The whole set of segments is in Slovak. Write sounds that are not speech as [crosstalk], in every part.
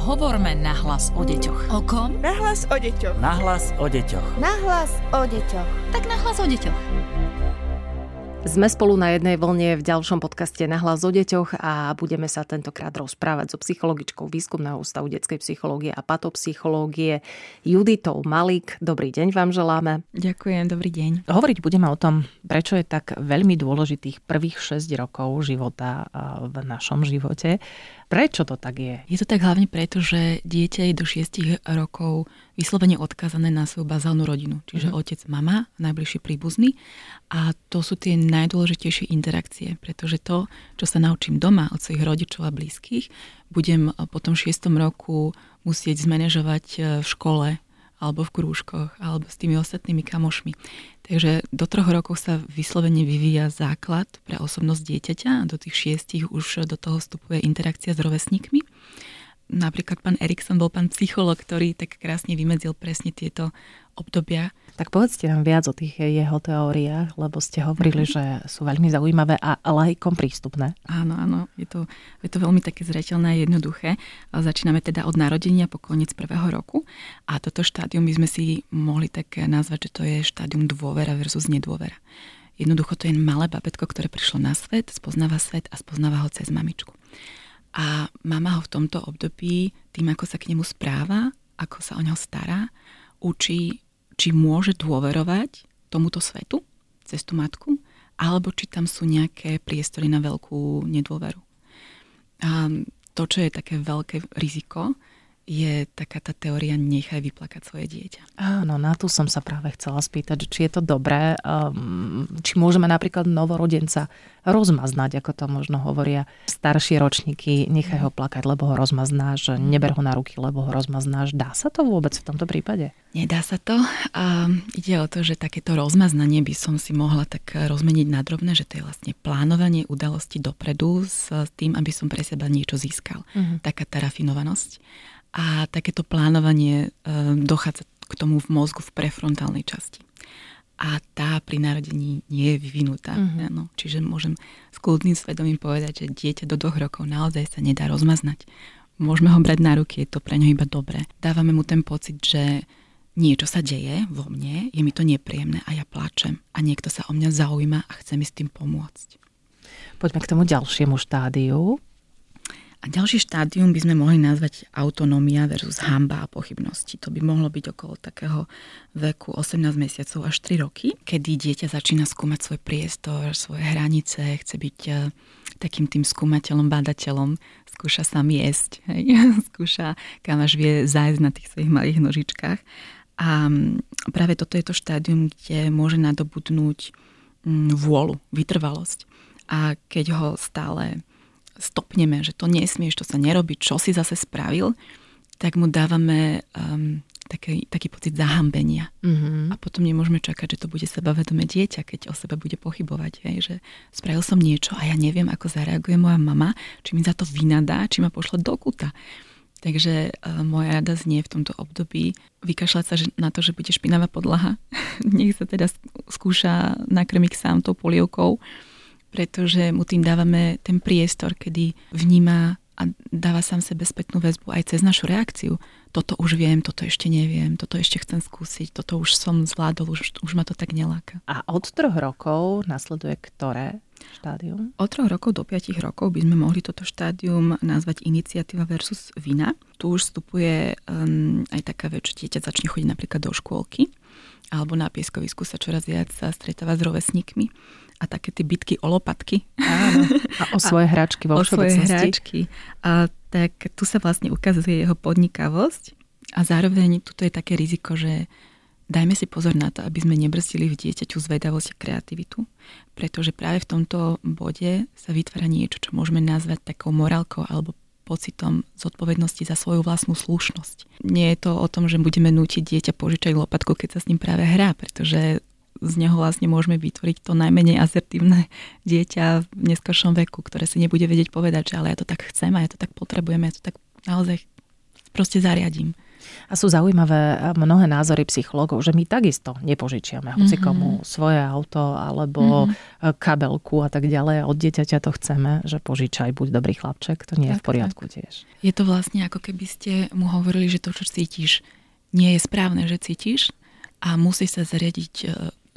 Hovorme nahlas o deťoch. O kom? Nahlas o deťoch. Nahlas o deťoch. Nahlas o deťoch. Tak nahlas o deťoch. Sme spolu na jednej vlne v ďalšom podcaste na hlas o deťoch a budeme sa tentokrát rozprávať so psychologičkou Výskumného ústavu detskej psychológie a patopsychológie Juditou Malik. Dobrý deň vám želáme. Ďakujem, dobrý deň. Hovoriť budeme o tom, prečo je tak veľmi dôležitých prvých 6 rokov života v našom živote. Prečo to tak je? Je to tak hlavne preto, že dieťa je do 6 rokov vyslovene odkázané na svoju bazálnu rodinu. Čiže mm. otec, mama, najbližší príbuzný. A to sú tie najdôležitejšie interakcie, pretože to, čo sa naučím doma od svojich rodičov a blízkych, budem po tom 6 roku musieť zmanéžovať e, v škole alebo v krúžkoch, alebo s tými ostatnými kamošmi. Takže do troch rokov sa vyslovene vyvíja základ pre osobnosť dieťaťa a do tých šiestich už do toho vstupuje interakcia s rovesníkmi. Napríklad pán Erikson bol pán psycholog, ktorý tak krásne vymedzil presne tieto obdobia. Tak povedzte nám viac o tých jeho teóriách, lebo ste hovorili, mm-hmm. že sú veľmi zaujímavé a lajkom prístupné. Áno, áno, je to, je to veľmi také zreteľné a jednoduché. Začíname teda od narodenia po koniec prvého roku a toto štádium by sme si mohli tak nazvať, že to je štádium dôvera versus nedôvera. Jednoducho to je malé babetko, ktoré prišlo na svet, spoznáva svet a spoznáva ho cez mamičku. A mama ho v tomto období, tým ako sa k nemu správa, ako sa o neho stará, učí, či môže dôverovať tomuto svetu cez tú matku, alebo či tam sú nejaké priestory na veľkú nedôveru. A to, čo je také veľké riziko, je taká tá teória nechaj vyplakať svoje dieťa. Áno, na tu som sa práve chcela spýtať, či je to dobré, um, či môžeme napríklad novorodenca rozmaznať, ako to možno hovoria staršie ročníky, nechaj ho plakať, lebo ho rozmaznáš, neber ho na ruky, lebo ho rozmaznáš. Dá sa to vôbec v tomto prípade? Nedá sa to. A ide o to, že takéto rozmaznanie by som si mohla tak rozmeniť na drobné, že to je vlastne plánovanie udalosti dopredu s tým, aby som pre seba niečo získal. Uh-huh. Taká tá rafinovanosť. A takéto plánovanie e, dochádza k tomu v mozgu v prefrontálnej časti. A tá pri narodení nie je vyvinutá. Mm-hmm. Ano. Čiže môžem s kľudným svedomím povedať, že dieťa do dvoch rokov naozaj sa nedá rozmaznať. Môžeme ho brať na ruky, je to pre ňo iba dobré. Dávame mu ten pocit, že niečo sa deje vo mne, je mi to nepríjemné a ja plačem. A niekto sa o mňa zaujíma a chce mi s tým pomôcť. Poďme k tomu ďalšiemu štádiu. A ďalší štádium by sme mohli nazvať autonómia versus hamba a pochybnosti. To by mohlo byť okolo takého veku 18 mesiacov až 3 roky, kedy dieťa začína skúmať svoj priestor, svoje hranice, chce byť eh, takým tým skúmateľom, bádateľom, skúša sa jesť, hej? [laughs] skúša, kam až vie zájsť na tých svojich malých nožičkách. A mm, práve toto je to štádium, kde môže nadobudnúť mm, vôľu, vytrvalosť. A keď ho stále stopneme, že to nesmieš, to sa nerobí, čo si zase spravil, tak mu dávame um, taký, taký pocit zahambenia. Mm-hmm. A potom nemôžeme čakať, že to bude sebavedomé dieťa, keď o sebe bude pochybovať. Hej, že spravil som niečo a ja neviem, ako zareaguje moja mama, či mi za to vynadá, či ma pošle do kuta. Takže uh, moja rada znie v tomto období vykašľať sa na to, že bude špinavá podlaha. [laughs] Nech sa teda skúša nakrmiť sám tou polievkou pretože mu tým dávame ten priestor, kedy vníma a dáva sám sebe spätnú väzbu aj cez našu reakciu. Toto už viem, toto ešte neviem, toto ešte chcem skúsiť, toto už som zvládol, už, už ma to tak neláka. A od troch rokov nasleduje ktoré štádium? Od troch rokov do piatich rokov by sme mohli toto štádium nazvať iniciatíva versus vina. Tu už vstupuje um, aj taká vec, že dieťa začne chodiť napríklad do škôlky alebo na pieskovisku sa čoraz viac sa stretáva s rovesníkmi a také tie bitky o lopatky. Áno. A o [laughs] svoje hračky vo O svoje hračky. A tak tu sa vlastne ukazuje jeho podnikavosť a zároveň tuto je také riziko, že dajme si pozor na to, aby sme nebrstili v dieťaťu zvedavosť a kreativitu, pretože práve v tomto bode sa vytvára niečo, čo môžeme nazvať takou morálkou alebo pocitom zodpovednosti za svoju vlastnú slušnosť. Nie je to o tom, že budeme nútiť dieťa požičať lopatku, keď sa s ním práve hrá, pretože z neho vlastne môžeme vytvoriť to najmenej asertívne [laughs] dieťa v neskôršom veku, ktoré si nebude vedieť povedať, že ale ja to tak chcem a ja to tak potrebujem, ja to tak naozaj proste zariadím. A sú zaujímavé mnohé názory psychológov, že my takisto nepožičiame hoci mm-hmm. komu svoje auto alebo mm-hmm. kabelku a tak ďalej. Od dieťaťa to chceme, že požičaj, buď dobrý chlapček, to nie tak, je v poriadku tak. tiež. Je to vlastne ako keby ste mu hovorili, že to, čo cítiš, nie je správne, že cítiš a musí sa zariadiť e,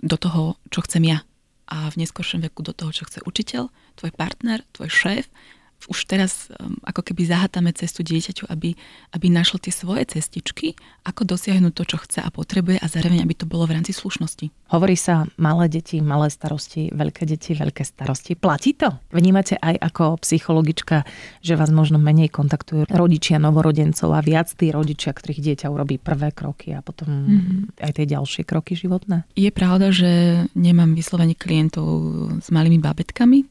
do toho, čo chcem ja. A v neskôršom veku do toho, čo chce učiteľ, tvoj partner, tvoj šéf už teraz um, ako keby zahátame cestu dieťaťu, aby, aby našlo tie svoje cestičky, ako dosiahnuť to, čo chce a potrebuje a zároveň, aby to bolo v rámci slušnosti. Hovorí sa malé deti, malé starosti, veľké deti, veľké starosti. Platí to? Vnímate aj ako psychologička, že vás možno menej kontaktujú rodičia novorodencov a viac tí rodičia, ktorých dieťa urobí prvé kroky a potom mm-hmm. aj tie ďalšie kroky životné? Je pravda, že nemám vyslovene klientov s malými babetkami,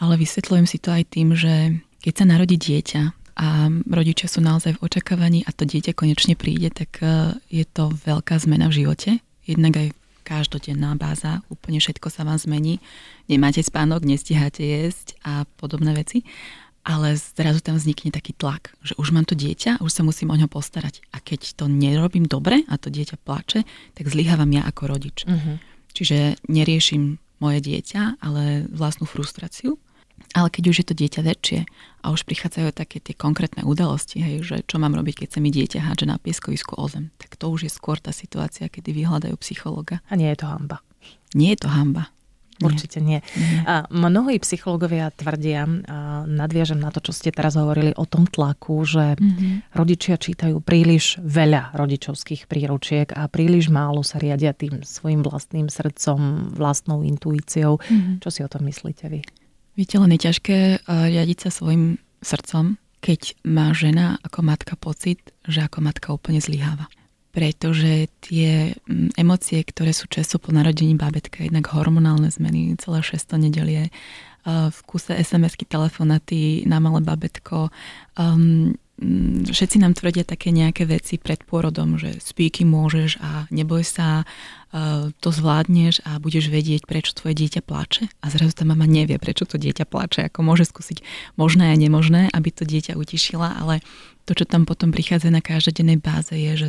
ale vysvetľujem si to aj tým, že keď sa narodí dieťa a rodičia sú naozaj v očakávaní a to dieťa konečne príde, tak e, je to veľká zmena v živote. Jednak aj každodenná báza, úplne všetko sa vám zmení. Nemáte spánok, nestíhate jesť a podobné veci. Ale zrazu tam vznikne taký tlak, že už mám to dieťa, už sa musím o ňo postarať. A keď to nerobím dobre a to dieťa plače, tak zlyhávam ja ako rodič. Uh-huh. Čiže neriešim moje dieťa, ale vlastnú frustráciu ale keď už je to dieťa väčšie a už prichádzajú také tie konkrétne udalosti, hej, že čo mám robiť, keď sa mi dieťa hádže na pieskovisku o zem, tak to už je skôr tá situácia, kedy vyhľadajú psychologa. A nie je to hamba. Nie je to hamba. Určite nie. nie. A mnohí psychológovia tvrdia, a nadviažem na to, čo ste teraz hovorili o tom tlaku, že mm-hmm. rodičia čítajú príliš veľa rodičovských príručiek a príliš málo sa riadia tým svojim vlastným srdcom, vlastnou intuíciou. Mm-hmm. Čo si o tom myslíte vy? Viete, len je ťažké eh, riadiť sa svojim srdcom, keď má žena ako matka pocit, že ako matka úplne zlyháva. Pretože tie mm, emócie, ktoré sú často po narodení bábetka, jednak hormonálne zmeny, celé 600 nedelie, eh, v kuse SMS-ky, telefonaty na malé babetko, um, Mm, všetci nám tvrdia také nejaké veci pred pôrodom, že spíky môžeš a neboj sa, e, to zvládneš a budeš vedieť, prečo tvoje dieťa plače. A zrazu tá mama nevie, prečo to dieťa plače. Ako môže skúsiť možné a nemožné, aby to dieťa utišila, ale to, čo tam potom prichádza na každodennej báze, je, že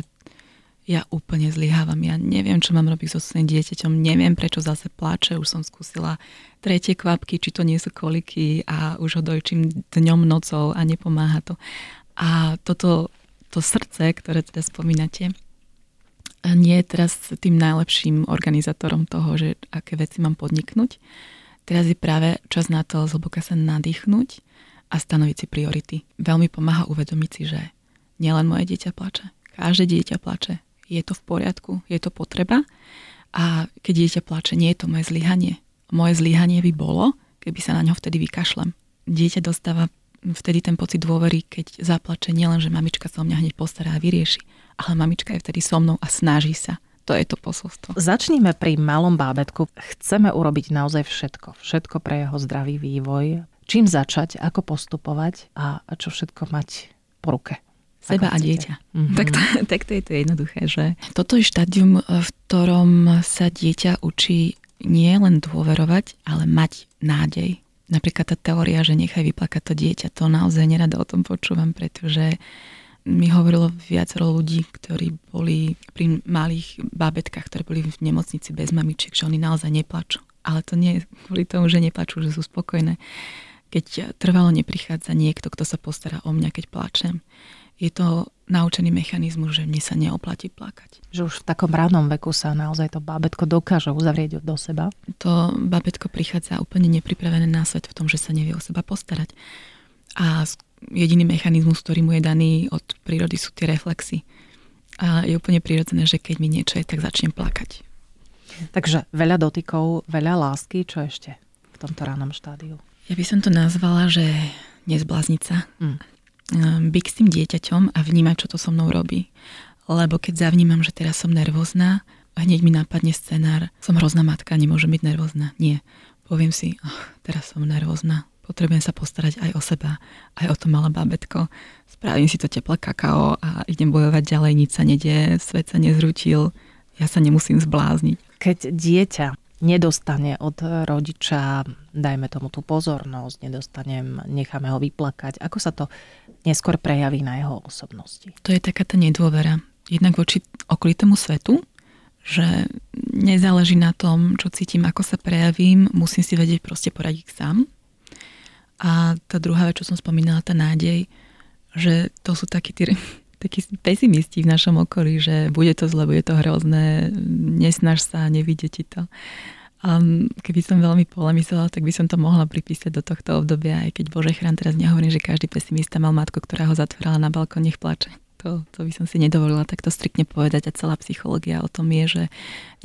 ja úplne zlyhávam, ja neviem, čo mám robiť so svojím dieťaťom, neviem, prečo zase plače, už som skúsila tretie kvapky, či to nie sú koliky a už ho dojčím dňom, nocou a nepomáha to. A toto to srdce, ktoré teda spomínate, nie je teraz tým najlepším organizátorom toho, že aké veci mám podniknúť. Teraz je práve čas na to zhlboka sa nadýchnuť a stanoviť si priority. Veľmi pomáha uvedomiť si, že nielen moje dieťa plače, každé dieťa plače. Je to v poriadku, je to potreba a keď dieťa plače, nie je to moje zlyhanie. Moje zlyhanie by bolo, keby sa na ňo vtedy vykašlem. Dieťa dostáva vtedy ten pocit dôvery, keď zaplače nielen, že mamička sa o mňa hneď postará a vyrieši, ale mamička je vtedy so mnou a snaží sa. To je to posolstvo. Začníme pri malom bábetku. Chceme urobiť naozaj všetko. Všetko pre jeho zdravý vývoj. Čím začať, ako postupovať a čo všetko mať po ruke. Seba a dieťa. Mm-hmm. Tak, to, [laughs] tak to je to jednoduché, že toto je štádium, v ktorom sa dieťa učí nie len dôverovať, ale mať nádej napríklad tá teória, že nechaj vyplakať to dieťa, to naozaj nerada o tom počúvam, pretože mi hovorilo viacero ľudí, ktorí boli pri malých bábetkách, ktoré boli v nemocnici bez mamičiek, že oni naozaj neplačú. Ale to nie je kvôli tomu, že neplačú, že sú spokojné. Keď trvalo neprichádza niekto, kto sa postará o mňa, keď plačem, je to naučený mechanizmus, že mne sa neoplatí plakať. Že už v takom ránom veku sa naozaj to bábetko dokáže uzavrieť do seba? To bábetko prichádza úplne nepripravené na svet v tom, že sa nevie o seba postarať. A jediný mechanizmus, ktorý mu je daný od prírody sú tie reflexy. A je úplne prirodzené, že keď mi niečo je, tak začnem plakať. Takže veľa dotykov, veľa lásky, čo ešte v tomto ránom štádiu? Ja by som to nazvala, že nezblázniť sa. Mm byť s tým dieťaťom a vnímať, čo to so mnou robí. Lebo keď zavnímam, že teraz som nervózna, hneď mi napadne scenár, som hrozná matka, nemôžem byť nervózna. Nie. Poviem si, oh, teraz som nervózna, potrebujem sa postarať aj o seba, aj o to malé bábetko. Spravím si to teplé kakao a idem bojovať ďalej, nič sa nedie, svet sa nezrutil, ja sa nemusím zblázniť. Keď dieťa nedostane od rodiča, dajme tomu tú pozornosť, nedostanem, necháme ho vyplakať. Ako sa to neskôr prejaví na jeho osobnosti? To je taká tá nedôvera. Jednak voči okolitému svetu, že nezáleží na tom, čo cítim, ako sa prejavím, musím si vedieť proste poradiť sám. A tá druhá vec, čo som spomínala, tá nádej, že to sú takí tí takí pesimisti v našom okolí, že bude to zle, bude to hrozné, nesnaž sa, nevidie ti to. Um, keby som veľmi polemizovala, tak by som to mohla pripísať do tohto obdobia, aj keď Bože chrán teraz nehovorím, že každý pesimista mal matku, ktorá ho zatvárala na balkón, nech plače. To, to by som si nedovolila takto striktne povedať a celá psychológia o tom je, že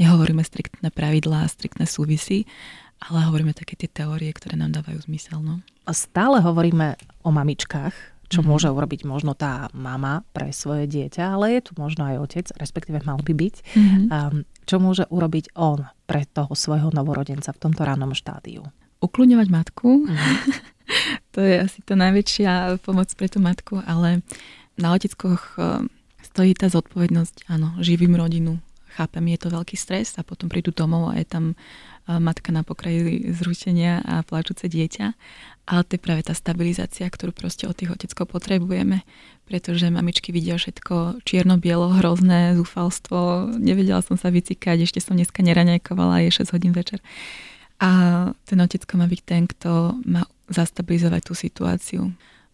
nehovoríme striktné pravidlá, striktné súvisy, ale hovoríme také tie teórie, ktoré nám dávajú zmysel. No. A stále hovoríme o mamičkách, čo mm-hmm. môže urobiť možno tá mama pre svoje dieťa, ale je tu možno aj otec, respektíve mal by byť. Mm-hmm. Um, čo môže urobiť on pre toho svojho novorodenca v tomto ránom štádiu? Ukľudňovať matku. Mm-hmm. [laughs] to je asi tá najväčšia pomoc pre tú matku, ale na oteckoch ehm, stojí tá zodpovednosť, áno, živím rodinu, chápem, je to veľký stres a potom prídu domov a je tam matka na pokraji zrušenia a plačúce dieťa. Ale to je práve tá stabilizácia, ktorú proste od tých oteckov potrebujeme, pretože mamičky vidia všetko čierno-bielo, hrozné, zúfalstvo, nevedela som sa vycikať, ešte som dneska neraňajkovala, je 6 hodín večer. A ten otecko má byť ten, kto má zastabilizovať tú situáciu.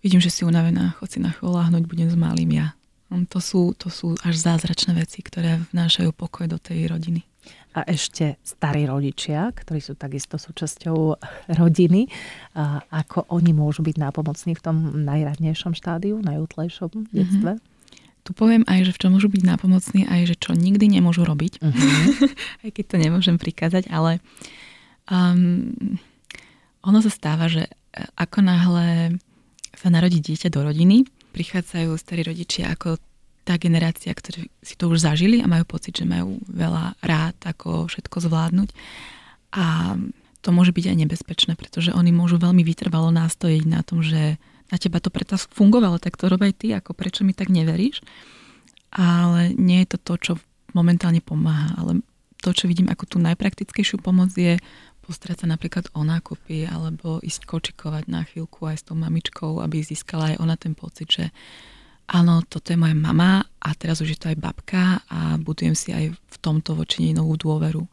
Vidím, že si unavená, chod si na chvíľu láhnuť, budem s malým ja. To sú, to sú až zázračné veci, ktoré vnášajú pokoj do tej rodiny a ešte starí rodičia, ktorí sú takisto súčasťou rodiny, a ako oni môžu byť nápomocní v tom najradnejšom štádiu, najútlejšom mhm. detstve? Mm-hmm. Tu poviem aj, že v čom môžu byť nápomocní, aj že čo nikdy nemôžu robiť, mm-hmm. [laughs] aj keď to nemôžem prikázať, ale um, ono sa stáva, že ako náhle sa narodí dieťa do rodiny, prichádzajú starí rodičia ako tá generácia, ktorí si to už zažili a majú pocit, že majú veľa rád, ako všetko zvládnuť. A to môže byť aj nebezpečné, pretože oni môžu veľmi vytrvalo nástojiť na tom, že na teba to preto fungovalo, tak to rob aj ty, ako prečo mi tak neveríš. Ale nie je to to, čo momentálne pomáha, ale to, čo vidím ako tú najpraktickejšiu pomoc je postrať sa napríklad o nákupy alebo ísť kočikovať na chvíľku aj s tou mamičkou, aby získala aj ona ten pocit, že áno, toto je moja mama a teraz už je to aj babka a budujem si aj v tomto voči novú dôveru.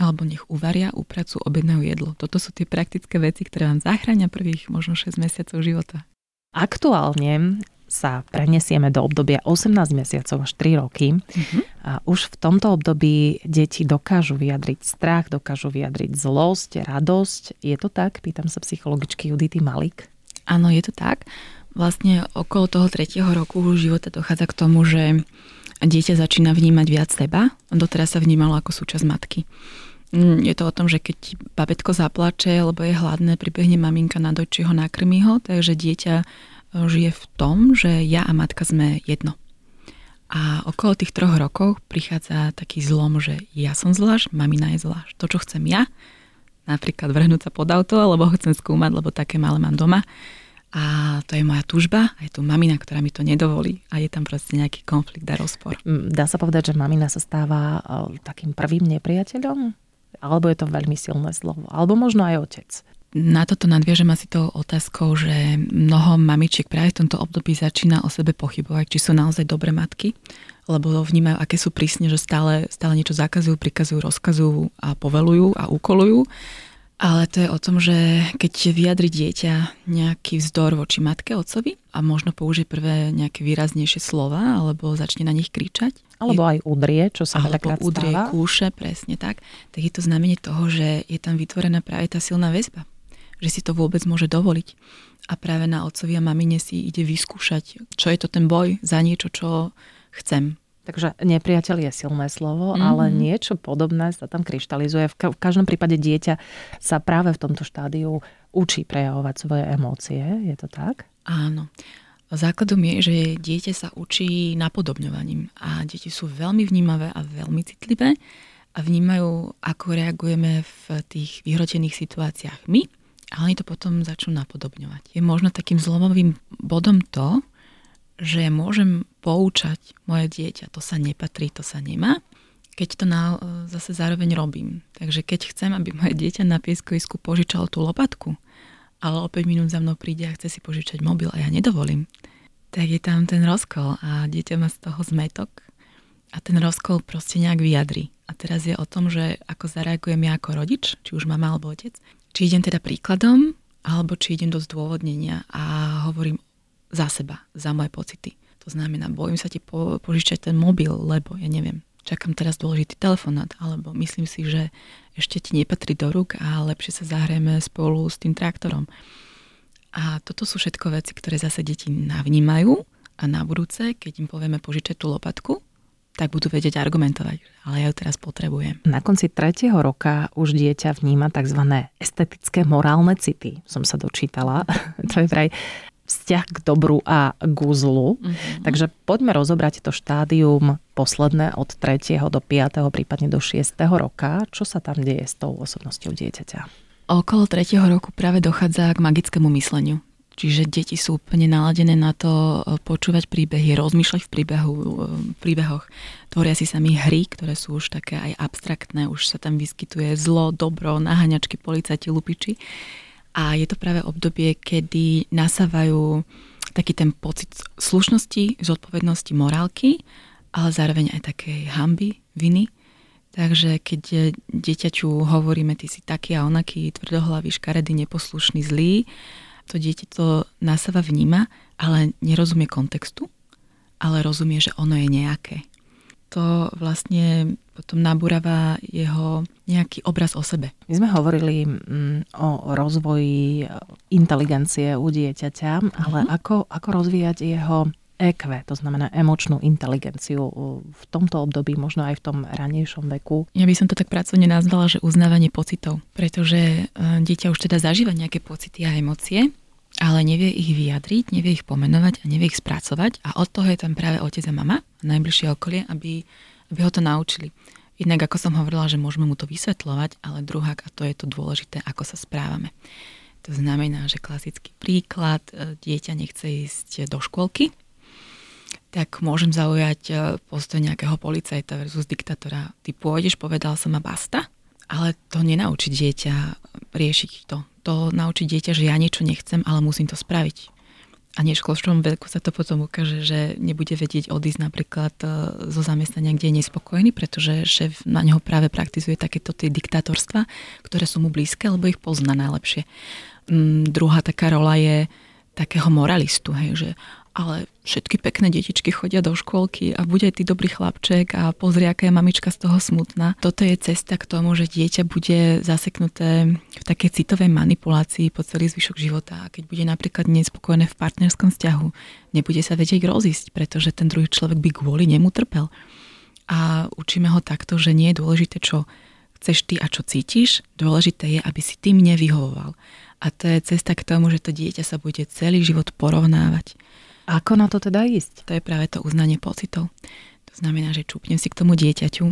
Alebo nech uvaria, upracu, objednajú jedlo. Toto sú tie praktické veci, ktoré vám zachránia prvých možno 6 mesiacov života. Aktuálne sa prenesieme do obdobia 18 mesiacov až 3 roky. Uh-huh. A už v tomto období deti dokážu vyjadriť strach, dokážu vyjadriť zlosť, radosť. Je to tak? Pýtam sa psychologičky Judity Malik. Áno, je to tak vlastne okolo toho tretieho roku života dochádza k tomu, že dieťa začína vnímať viac seba. Doteraz sa vnímalo ako súčasť matky. Mm, je to o tom, že keď babetko zaplače, lebo je hladné, pribehne maminka na dojči ho, nakrmí ho, takže dieťa žije v tom, že ja a matka sme jedno. A okolo tých troch rokov prichádza taký zlom, že ja som zvlášť, mamina je zvlášť. To, čo chcem ja, napríklad vrhnúť sa pod auto, alebo ho chcem skúmať, lebo také malé mám doma, a to je moja túžba a je tu mamina, ktorá mi to nedovolí a je tam proste nejaký konflikt a rozpor. Mm, dá sa povedať, že mamina sa stáva e, takým prvým nepriateľom? Alebo je to veľmi silné slovo? Alebo možno aj otec? Na toto nadviežem asi tou otázkou, že mnoho mamičiek práve v tomto období začína o sebe pochybovať, či sú naozaj dobré matky, lebo vnímajú, aké sú prísne, že stále, stále niečo zakazujú, prikazujú, rozkazujú a povelujú a úkolujú ale to je o tom, že keď vyjadri dieťa nejaký vzdor voči matke, otcovi a možno použije prvé nejaké výraznejšie slova alebo začne na nich kričať. Alebo aj udrie, čo sa udrie, stáva. kúše, presne tak. Tak je to znamenie toho, že je tam vytvorená práve tá silná väzba. Že si to vôbec môže dovoliť. A práve na otcovi a mamine si ide vyskúšať, čo je to ten boj za niečo, čo chcem Takže nepriateľ je silné slovo, mm-hmm. ale niečo podobné sa tam kryštalizuje. V, ka- v každom prípade dieťa sa práve v tomto štádiu učí prejavovať svoje emócie. Je to tak? Áno. Základom je, že dieťa sa učí napodobňovaním a deti sú veľmi vnímavé a veľmi citlivé a vnímajú, ako reagujeme v tých vyhrotených situáciách my a oni to potom začnú napodobňovať. Je možno takým zlomovým bodom to, že môžem poučať moje dieťa, to sa nepatrí, to sa nemá, keď to na, zase zároveň robím. Takže keď chcem, aby moje dieťa na pieskovisku požičalo tú lopatku, ale o 5 minút za mnou príde a chce si požičať mobil a ja nedovolím, tak je tam ten rozkol a dieťa má z toho zmetok a ten rozkol proste nejak vyjadri. A teraz je o tom, že ako zareagujem ja ako rodič, či už mama alebo otec, či idem teda príkladom, alebo či idem do zdôvodnenia a hovorím za seba, za moje pocity. To znamená, bojím sa ti po, požičať ten mobil, lebo ja neviem, čakám teraz dôležitý telefonát, alebo myslím si, že ešte ti nepatrí do rúk a lepšie sa zahrajeme spolu s tým traktorom. A toto sú všetko veci, ktoré zase deti navnímajú a na budúce, keď im povieme požičať tú lopatku, tak budú vedieť argumentovať, ale ja ju teraz potrebujem. Na konci tretieho roka už dieťa vníma tzv. estetické morálne city, som sa dočítala. [laughs] to je vraj vzťah k dobru a k úzlu. Mm-hmm. Takže poďme rozobrať to štádium posledné od 3. do 5. prípadne do 6. roka. Čo sa tam deje s tou osobnosťou dieťaťa? Okolo 3. roku práve dochádza k magickému mysleniu. Čiže deti sú úplne naladené na to e, počúvať príbehy, rozmýšľať v príbehu, e, príbehoch. Tvoria si sami hry, ktoré sú už také aj abstraktné, už sa tam vyskytuje zlo, dobro, naháňačky, policajti, lupiči. A je to práve obdobie, kedy nasávajú taký ten pocit slušnosti, zodpovednosti, morálky, ale zároveň aj takej hamby, viny. Takže keď dieťaťu hovoríme, ty si taký a onaký, tvrdohlavý, škaredý, neposlušný, zlý, to dieťa to na seba vníma, ale nerozumie kontextu, ale rozumie, že ono je nejaké. To vlastne potom nabúrava jeho nejaký obraz o sebe. My sme hovorili mm, o rozvoji inteligencie u dieťaťa, ale mm-hmm. ako, ako rozvíjať jeho EQ, to znamená emočnú inteligenciu v tomto období, možno aj v tom ranejšom veku? Ja by som to tak pracovne nazvala, že uznávanie pocitov, pretože e, dieťa už teda zažíva nejaké pocity a emócie, ale nevie ich vyjadriť, nevie ich pomenovať a nevie ich spracovať a od toho je tam práve otec a mama, najbližšie okolie, aby, aby ho to naučili. Jednak, ako som hovorila, že môžeme mu to vysvetľovať, ale druhák, a to je to dôležité, ako sa správame. To znamená, že klasický príklad, e, dieťa nechce ísť do škôlky, tak môžem zaujať e, postoj nejakého policajta versus diktatora. Ty pôjdeš, povedal som a basta, ale to nenaučí dieťa riešiť to. To naučí dieťa, že ja niečo nechcem, ale musím to spraviť. A v školskom veku sa to potom ukáže, že nebude vedieť odísť napríklad e, zo zamestnania, kde je nespokojný, pretože šéf na neho práve praktizuje takéto tie diktátorstva, ktoré sú mu blízke, lebo ich pozná najlepšie. Mm, druhá taká rola je takého moralistu, hej, že ale všetky pekné detičky chodia do škôlky a bude ty dobrý chlapček a pozri, aká je mamička z toho smutná. Toto je cesta k tomu, že dieťa bude zaseknuté v takej citovej manipulácii po celý zvyšok života. A keď bude napríklad nespokojné v partnerskom vzťahu, nebude sa vedieť rozísť, pretože ten druhý človek by kvôli nemu trpel. A učíme ho takto, že nie je dôležité, čo chceš ty a čo cítiš, dôležité je, aby si ty mne. A to je cesta k tomu, že to dieťa sa bude celý život porovnávať ako na to teda ísť? To je práve to uznanie pocitov. To znamená, že čúpnem si k tomu dieťaťu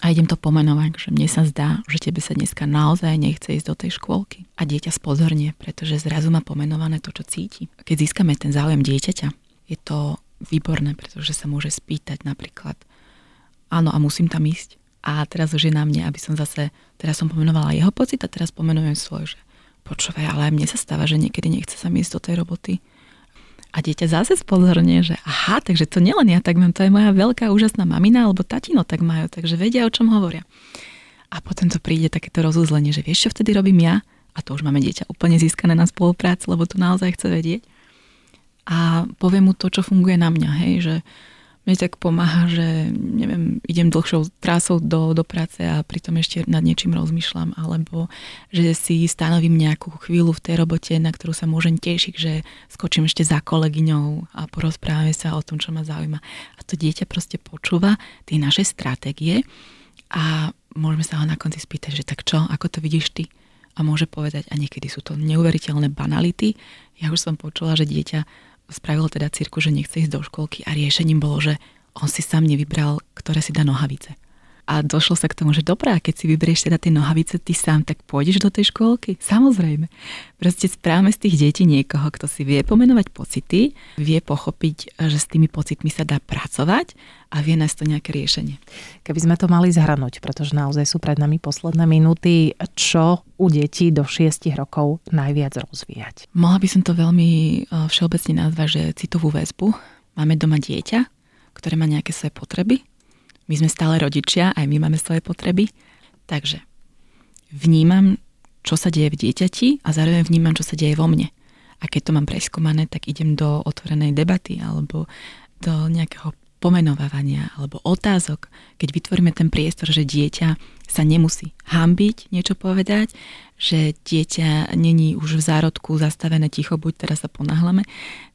a idem to pomenovať, že mne sa zdá, že tebe sa dneska naozaj nechce ísť do tej škôlky. A dieťa spozornie, pretože zrazu má pomenované to, čo cíti. Keď získame ten záujem dieťaťa, je to výborné, pretože sa môže spýtať napríklad, áno, a musím tam ísť. A teraz už je na mne, aby som zase, teraz som pomenovala jeho pocit a teraz pomenujem svoj, že počúvaj, ale aj mne sa stáva, že niekedy nechce sa ísť do tej roboty a dieťa zase spozorne, že aha, takže to nielen ja tak mám, to je moja veľká úžasná mamina alebo tatino tak majú, takže vedia, o čom hovoria. A potom to príde takéto rozuzlenie, že vieš, čo vtedy robím ja? A to už máme dieťa úplne získané na spoluprácu, lebo tu naozaj chce vedieť. A poviem mu to, čo funguje na mňa, hej, že mne tak pomáha, že neviem, idem dlhšou trásou do, do práce a pritom ešte nad niečím rozmýšľam, alebo že si stanovím nejakú chvíľu v tej robote, na ktorú sa môžem tešiť, že skočím ešte za kolegyňou a porozprávame sa o tom, čo ma zaujíma. A to dieťa proste počúva tie naše stratégie a môžeme sa ho na konci spýtať, že tak čo, ako to vidíš ty? A môže povedať, a niekedy sú to neuveriteľné banality. Ja už som počula, že dieťa spravil teda cirku, že nechce ísť do školky a riešením bolo, že on si sám nevybral, ktoré si dá nohavice. A došlo sa k tomu, že dobrá, keď si vyberieš teda tie nohavice ty sám, tak pôjdeš do tej škôlky? Samozrejme. Proste správame z tých detí niekoho, kto si vie pomenovať pocity, vie pochopiť, že s tými pocitmi sa dá pracovať a vie nájsť to nejaké riešenie. Keby sme to mali zhrnúť, pretože naozaj sú pred nami posledné minúty, čo u detí do 6 rokov najviac rozvíjať? Mohla by som to veľmi všeobecne nazvať, že citovú väzbu. Máme doma dieťa, ktoré má nejaké svoje potreby, my sme stále rodičia, aj my máme svoje potreby. Takže vnímam, čo sa deje v dieťati a zároveň vnímam, čo sa deje vo mne. A keď to mám preskúmané, tak idem do otvorenej debaty alebo do nejakého pomenovávania alebo otázok, keď vytvoríme ten priestor, že dieťa sa nemusí hambiť niečo povedať, že dieťa není už v zárodku zastavené ticho, buď teraz sa ponáhlame,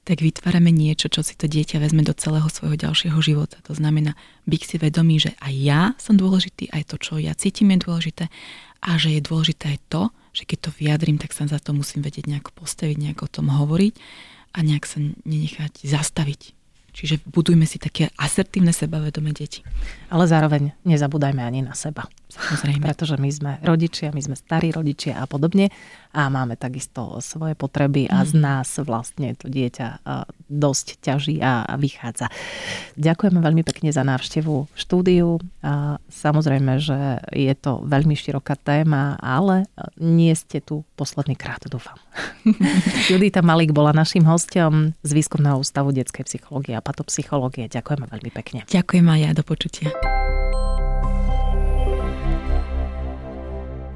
tak vytvárame niečo, čo si to dieťa vezme do celého svojho ďalšieho života. To znamená byť si vedomý, že aj ja som dôležitý, aj to, čo ja cítim, je dôležité a že je dôležité aj to, že keď to vyjadrím, tak sa za to musím vedieť nejako postaviť, nejako o tom hovoriť a nejak sa nenechať zastaviť. Čiže budujme si také asertívne sebavedomé deti. Ale zároveň nezabúdajme ani na seba. Samozrejme. Pretože my sme rodičia, my sme starí rodičia a podobne a máme takisto svoje potreby a z mhm. nás vlastne to dieťa dosť ťaží a vychádza. Ďakujeme veľmi pekne za návštevu v štúdiu. A samozrejme, že je to veľmi široká téma, ale nie ste tu posledný krát, dúfam. [laughs] Judita Malik bola našim hostom z Výskumného ústavu detskej psychológie a patopsychológie. Ďakujeme veľmi pekne. Ďakujem aj ja, do počutia.